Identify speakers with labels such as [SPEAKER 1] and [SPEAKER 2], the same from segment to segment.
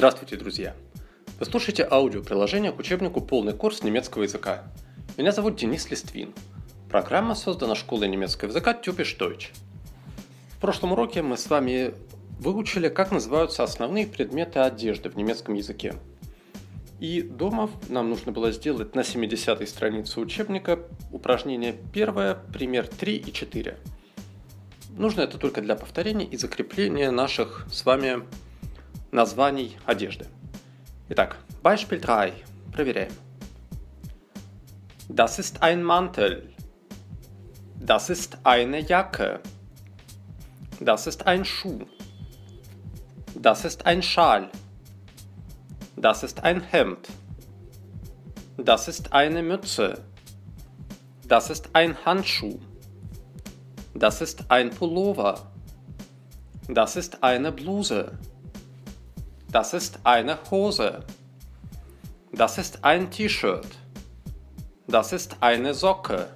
[SPEAKER 1] Здравствуйте, друзья! Вы слушаете аудиоприложение к учебнику «Полный курс немецкого языка». Меня зовут Денис Листвин. Программа создана школой немецкого языка Typisch Deutsch. В прошлом уроке мы с вами выучили, как называются основные предметы одежды в немецком языке. И дома нам нужно было сделать на 70-й странице учебника упражнение первое, пример 3 и 4. Нужно это только для повторения и закрепления наших с вами названий одежды. Итак, Beispiel 3. Проверяем. Das ist ein Mantel. Das ist eine Jacke. Das ist ein Schuh. Das ist ein Schal. Das ist ein Hemd. Das ist eine Mütze. Das ist ein Handschuh. Das ist ein Pullover. Das ist eine Bluse. Das ist eine Hose. Das ist ein T-Shirt. Das ist eine Socke.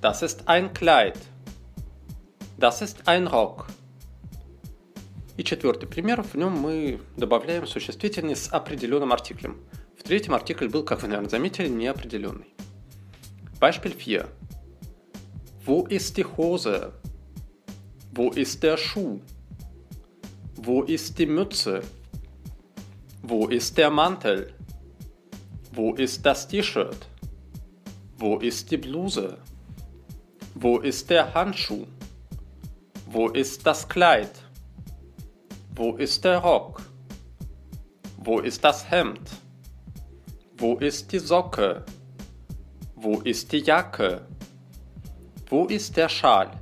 [SPEAKER 1] Das ist ein Kleid. Das ist ein Rock. И четвертый пример, в нем мы добавляем существительные с определенным артиклем. В третьем артикль был, как вы, наверное, заметили, неопределенный. Beispiel 4. Wo ist die Hose? Wo ist der Schuh? Wo ist die Mütze? Wo ist der Mantel? Wo ist das T-Shirt? Wo ist die Bluse? Wo ist der Handschuh? Wo ist das Kleid? Wo ist der Rock? Wo ist das Hemd? Wo ist die Socke? Wo ist die Jacke? Wo ist der Schal?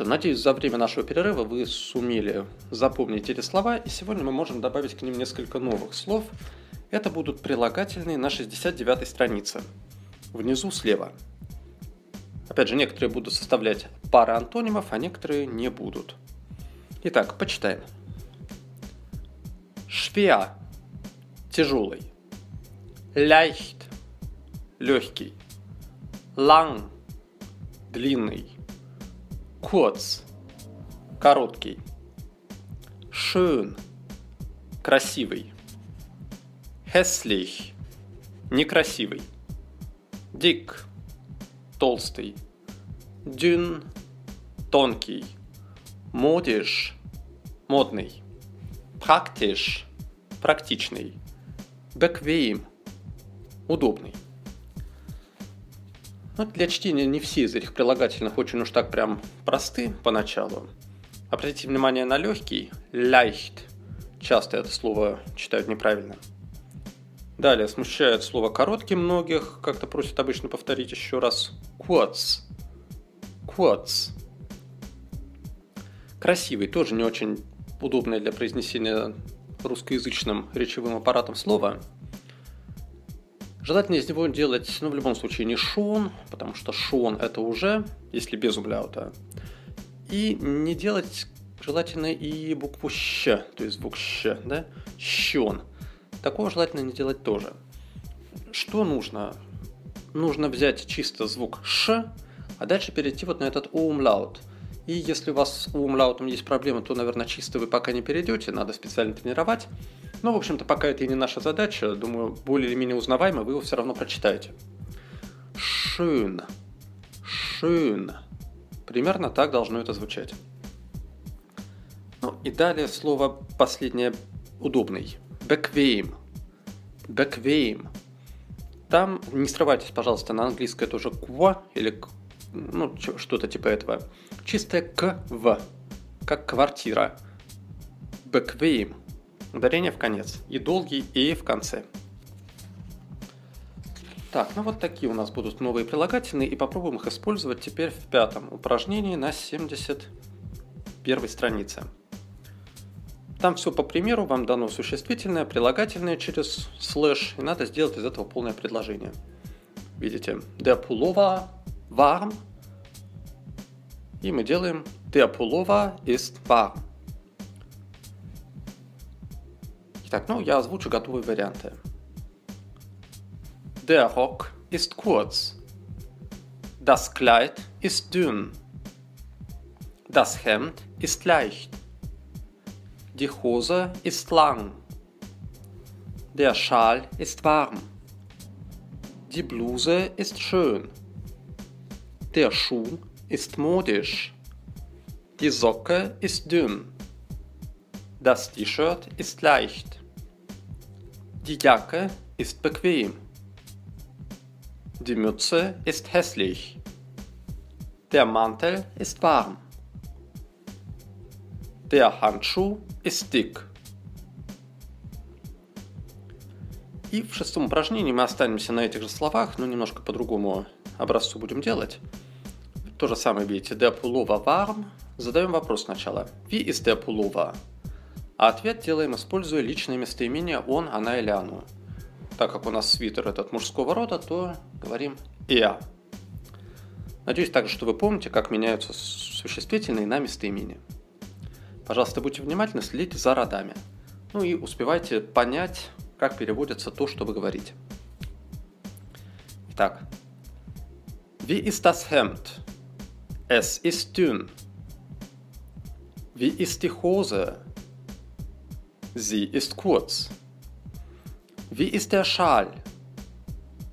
[SPEAKER 1] Что, надеюсь, за время нашего перерыва вы сумели запомнить эти слова, и сегодня мы можем добавить к ним несколько новых слов. Это будут прилагательные на 69 странице. Внизу слева. Опять же, некоторые будут составлять пары антонимов, а некоторые не будут. Итак, почитаем. Schwer – тяжелый. Leicht – легкий. Lang – длинный. Kurz – короткий. Schön – красивый. Hässlich – некрасивый. Dick – толстый. Dünn – тонкий. Modisch – модный. Praktisch – практичный. Bequem – удобный. Но ну, для чтения не все из этих прилагательных очень уж так прям просты поначалу. Обратите внимание на легкий, leicht. Часто это слово читают неправильно. Далее смущает слово короткий многих, как-то просят обычно повторить еще раз. Kurz. Kurz. Красивый, тоже не очень удобное для произнесения русскоязычным речевым аппаратом слово. Желательно из него делать, ну, в любом случае, не шон, потому что шон это уже, если без умляута. И не делать желательно и букву щ, то есть звук щ, да, щен. Такого желательно не делать тоже. Что нужно? Нужно взять чисто звук ш, а дальше перейти вот на этот умлаут. И если у вас с умлаутом есть проблемы, то, наверное, чисто вы пока не перейдете, надо специально тренировать. Но, в общем-то, пока это и не наша задача, думаю, более или менее узнаваемо вы его все равно прочитаете. Schön. Schön. Примерно так должно это звучать. Ну и далее слово последнее удобный. Bequem. Bequem. Там не срывайтесь, пожалуйста, на английское тоже ква или ну, что-то типа этого. Чистое к в, как квартира. Bequem. Ударение в конец. И долгий и в конце. Так, ну вот такие у нас будут новые прилагательные, и попробуем их использовать теперь в пятом упражнении на 71 странице. Там все по примеру, вам дано существительное, прилагательное через слэш, и надо сделать из этого полное предложение. Видите, der Pullover warm, и мы делаем der Pullover ist warm. Итак, ну я озвучу готовые варианты. Der Rock ist kurz. Das Kleid ist dünn. Das Hemd ist leicht. Die Hose ist lang. Der Schal ist warm. Die Bluse ist schön. Der Schuh ist modisch. Die Socke ist dünn. Das T-Shirt ist leicht. Jacke ist bequem. Die Mütze ist hässlich. Der Mantel ist warm. Der Handschuh ist dick. И в шестом упражнении мы останемся на этих же словах, но немножко по другому образцу будем делать. То же самое видите, der Pullover warm. Задаем вопрос сначала. Wie ist der Pullover? А ответ делаем, используя личное местоимение он, она или оно. Так как у нас свитер этот мужского рода, то говорим er. Надеюсь также, что вы помните, как меняются существительные на местоимения. Пожалуйста, будьте внимательны, следите за родами. Ну и успевайте понять, как переводится то, что вы говорите. Итак. Wie ist das Hemd? Es ist dünn. Wie ist die Hose? Sie ist kurz. Wie ist der Schal?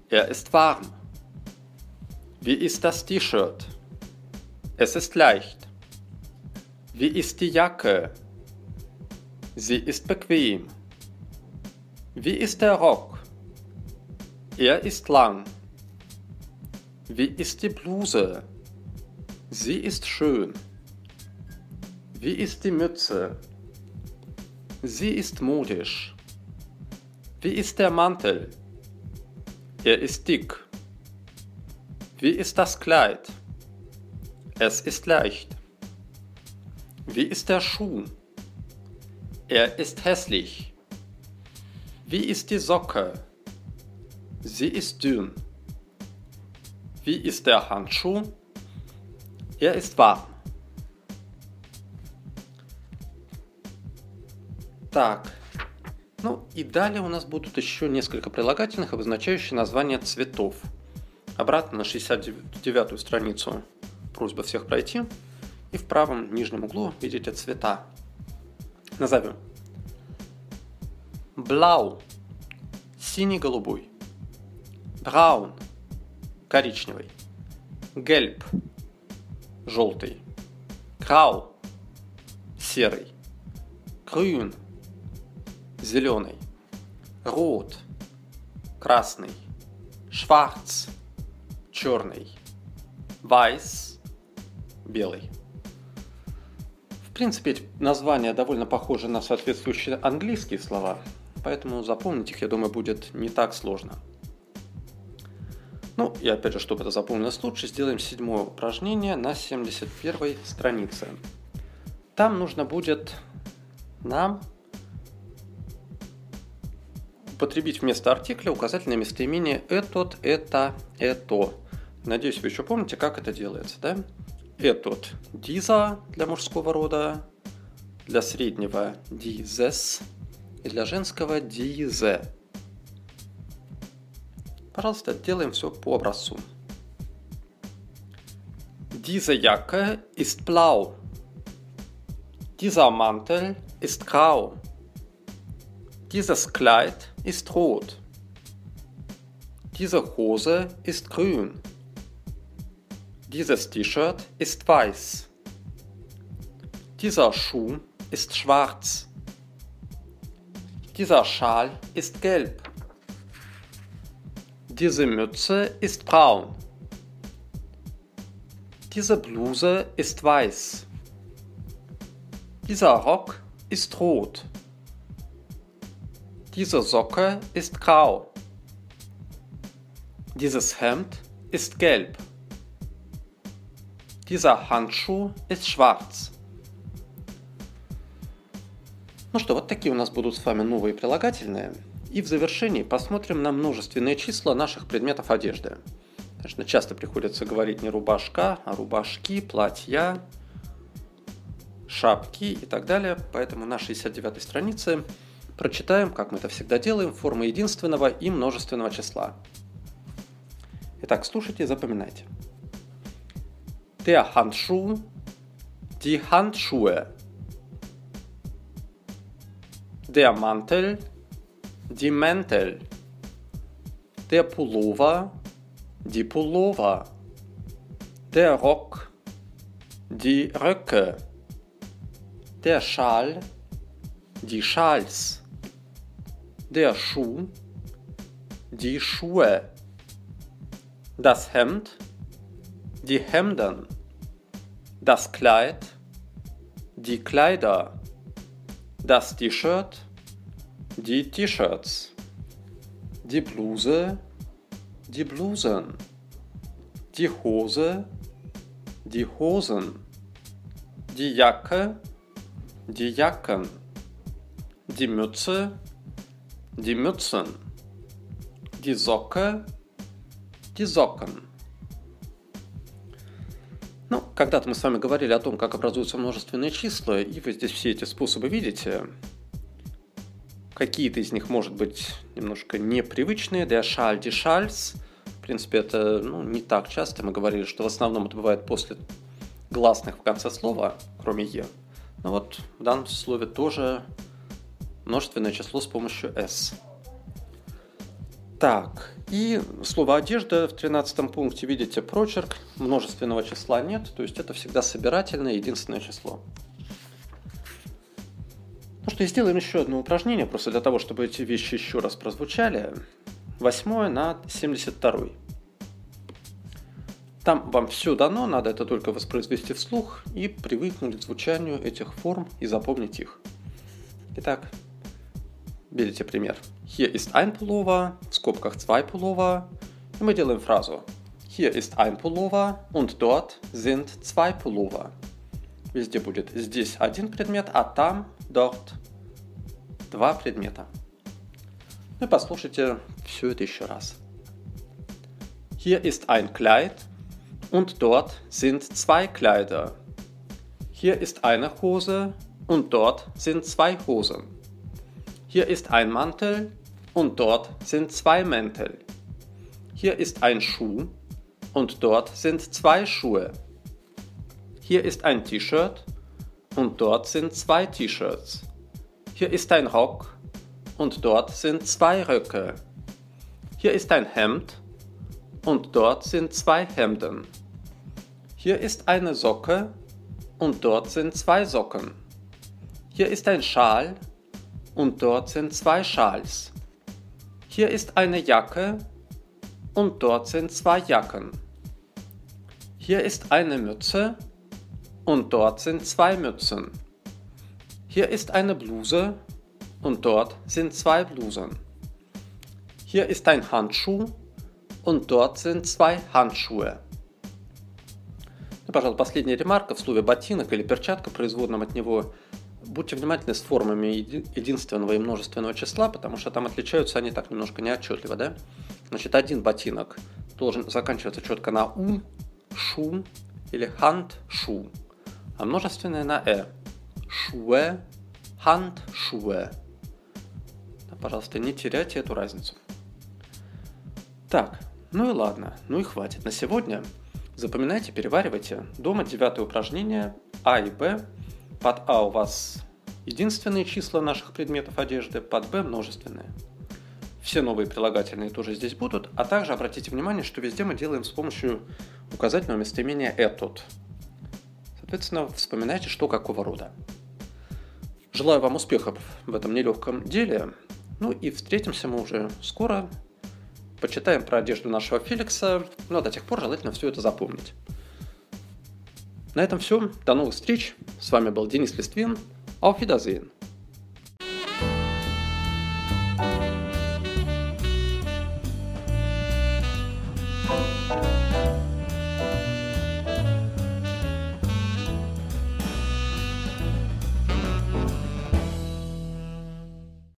[SPEAKER 1] Er ist warm. Wie ist das T-Shirt? Es ist leicht. Wie ist die Jacke? Sie ist bequem. Wie ist der Rock? Er ist lang. Wie ist die Bluse? Sie ist schön. Wie ist die Mütze? Sie ist modisch. Wie ist der Mantel? Er ist dick. Wie ist das Kleid? Es ist leicht. Wie ist der Schuh? Er ist hässlich. Wie ist die Socke? Sie ist dünn. Wie ist der Handschuh? Er ist warm. Так, ну и далее у нас будут еще несколько прилагательных, обозначающих название цветов. Обратно на 69-ю страницу просьба всех пройти. И в правом нижнем углу видите цвета. Назовем. Blau – синий-голубой. Braun – коричневый. Gelb – желтый. Grau – серый. Grün – зеленый. Rot – красный. Schwarz – черный. Weiß – белый. В принципе, эти названия довольно похожи на соответствующие английские слова – поэтому запомнить их, я думаю, будет не так сложно. Ну, и опять же, чтобы это запомнилось лучше, сделаем седьмое упражнение на 71 странице. Там нужно будет нам употребить вместо артикля указательное местоимение «этот», «это», «это». Надеюсь, вы еще помните, как это делается, да? Этот – dieser для мужского рода, для среднего – dieses – и для женского diese. Пожалуйста, делаем все по образцу. Diese Jacke ist blau. Dieser Mantel ist grau. Dieses Kleid ist rot. Diese Hose ist grün. Dieses T-Shirt ist weiß. Dieser Schuh ist schwarz. Dieser Schal ist gelb. Diese Mütze ist braun. Diese Bluse ist weiß. Dieser Rock ist rot. Diese Socke ist grau. Dieses Hemd ist gelb. Dieser Handschuh ist schwarz. Ну что, вот такие у нас будут с вами новые прилагательные. И в завершении посмотрим на множественные числа наших предметов одежды. Конечно, часто приходится говорить не рубашка, а рубашки, платья, шапки и так далее. Поэтому на 69 странице прочитаем, как мы это всегда делаем, формы единственного и множественного числа. Итак, слушайте запоминайте. Der Handschuh, die Handschuhe – Der Mantel, die Mäntel. Der Pullover, die Pullover. Der Rock, die Röcke. Der Schal, die Schals. Der Schuh, die Schuhe. Das Hemd, die Hemden. Das Kleid, die Kleider. Das T-Shirt, die T-Shirts. Die Bluse, die Blusen. Die Hose, die Hosen. Die Jacke, die Jacken. Die Mütze, die Mützen. Die Socke, die Socken. Ну, когда-то мы с вами говорили о том, как образуются множественные числа, и вы здесь все эти способы видите. Какие-то из них, может быть, немножко непривычные. Der Schal, die Schals. В принципе, это ну, не так часто. Мы говорили, что в основном это бывает после гласных в конце слова, кроме «е». Но вот в данном слове тоже множественное число с помощью «s». Так, и слово «одежда» в 13 пункте, видите, прочерк, множественного числа нет, то есть это всегда собирательное единственное число. Ну что, и сделаем еще одно упражнение, просто для того, чтобы эти вещи еще раз прозвучали. Восьмое на 72. Там вам все дано, надо это только воспроизвести вслух и привыкнуть к звучанию этих форм и запомнить их. Итак, видите пример. Hier ist ein Pullover, в скобках zwei Pullover. И мы делаем фразу. Hier ist ein Pullover und dort sind zwei Pullover. Везде будет здесь один предмет, а там dort два предмета. Ну и послушайте все это еще раз. Hier ist ein Kleid und dort sind zwei Kleider. Hier ist eine Hose und dort sind zwei Hosen. Hier ist ein Mantel und dort sind zwei Mäntel. Hier ist ein Schuh und dort sind zwei Schuhe. Hier ist ein T-Shirt und dort sind zwei T-Shirts. Hier ist ein Rock und dort sind zwei Röcke. Hier ist ein Hemd und dort sind zwei Hemden. Hier ist eine Socke und dort sind zwei Socken. Hier ist ein Schal und dort sind zwei Schals. Hier ist eine Jacke und dort sind zwei Jacken. Hier ist eine Mütze und dort sind zwei Mützen. Hier ist eine Bluse und dort sind zwei Blusen. Hier ist ein Handschuh und dort sind zwei Handschuhe. Ну, пожалуй, последняя ремарка в слове ботинок или перчатка, производном от него. Будьте внимательны с формами единственного и множественного числа, потому что там отличаются они так немножко неотчетливо, да? Значит, один ботинок должен заканчиваться четко на «у», «шу» или «хант», «шу» а множественное на «э». Шуэ, Handschuhe. Да, пожалуйста, не теряйте эту разницу. Так, ну и ладно, ну и хватит на сегодня. Запоминайте, переваривайте. Дома девятое упражнение А и Б. Под А у вас единственные числа наших предметов одежды, под Б множественные. Все новые прилагательные тоже здесь будут, а также обратите внимание, что везде мы делаем с помощью указательного местоимения «этот». Соответственно, вспоминайте, что какого рода. Желаю вам успехов в этом нелегком деле. Ну и встретимся мы уже скоро. Почитаем про одежду нашего Феликса. Ну а до тех пор желательно все это запомнить. На этом все. До новых встреч. С вами был Денис Листвин. Auf.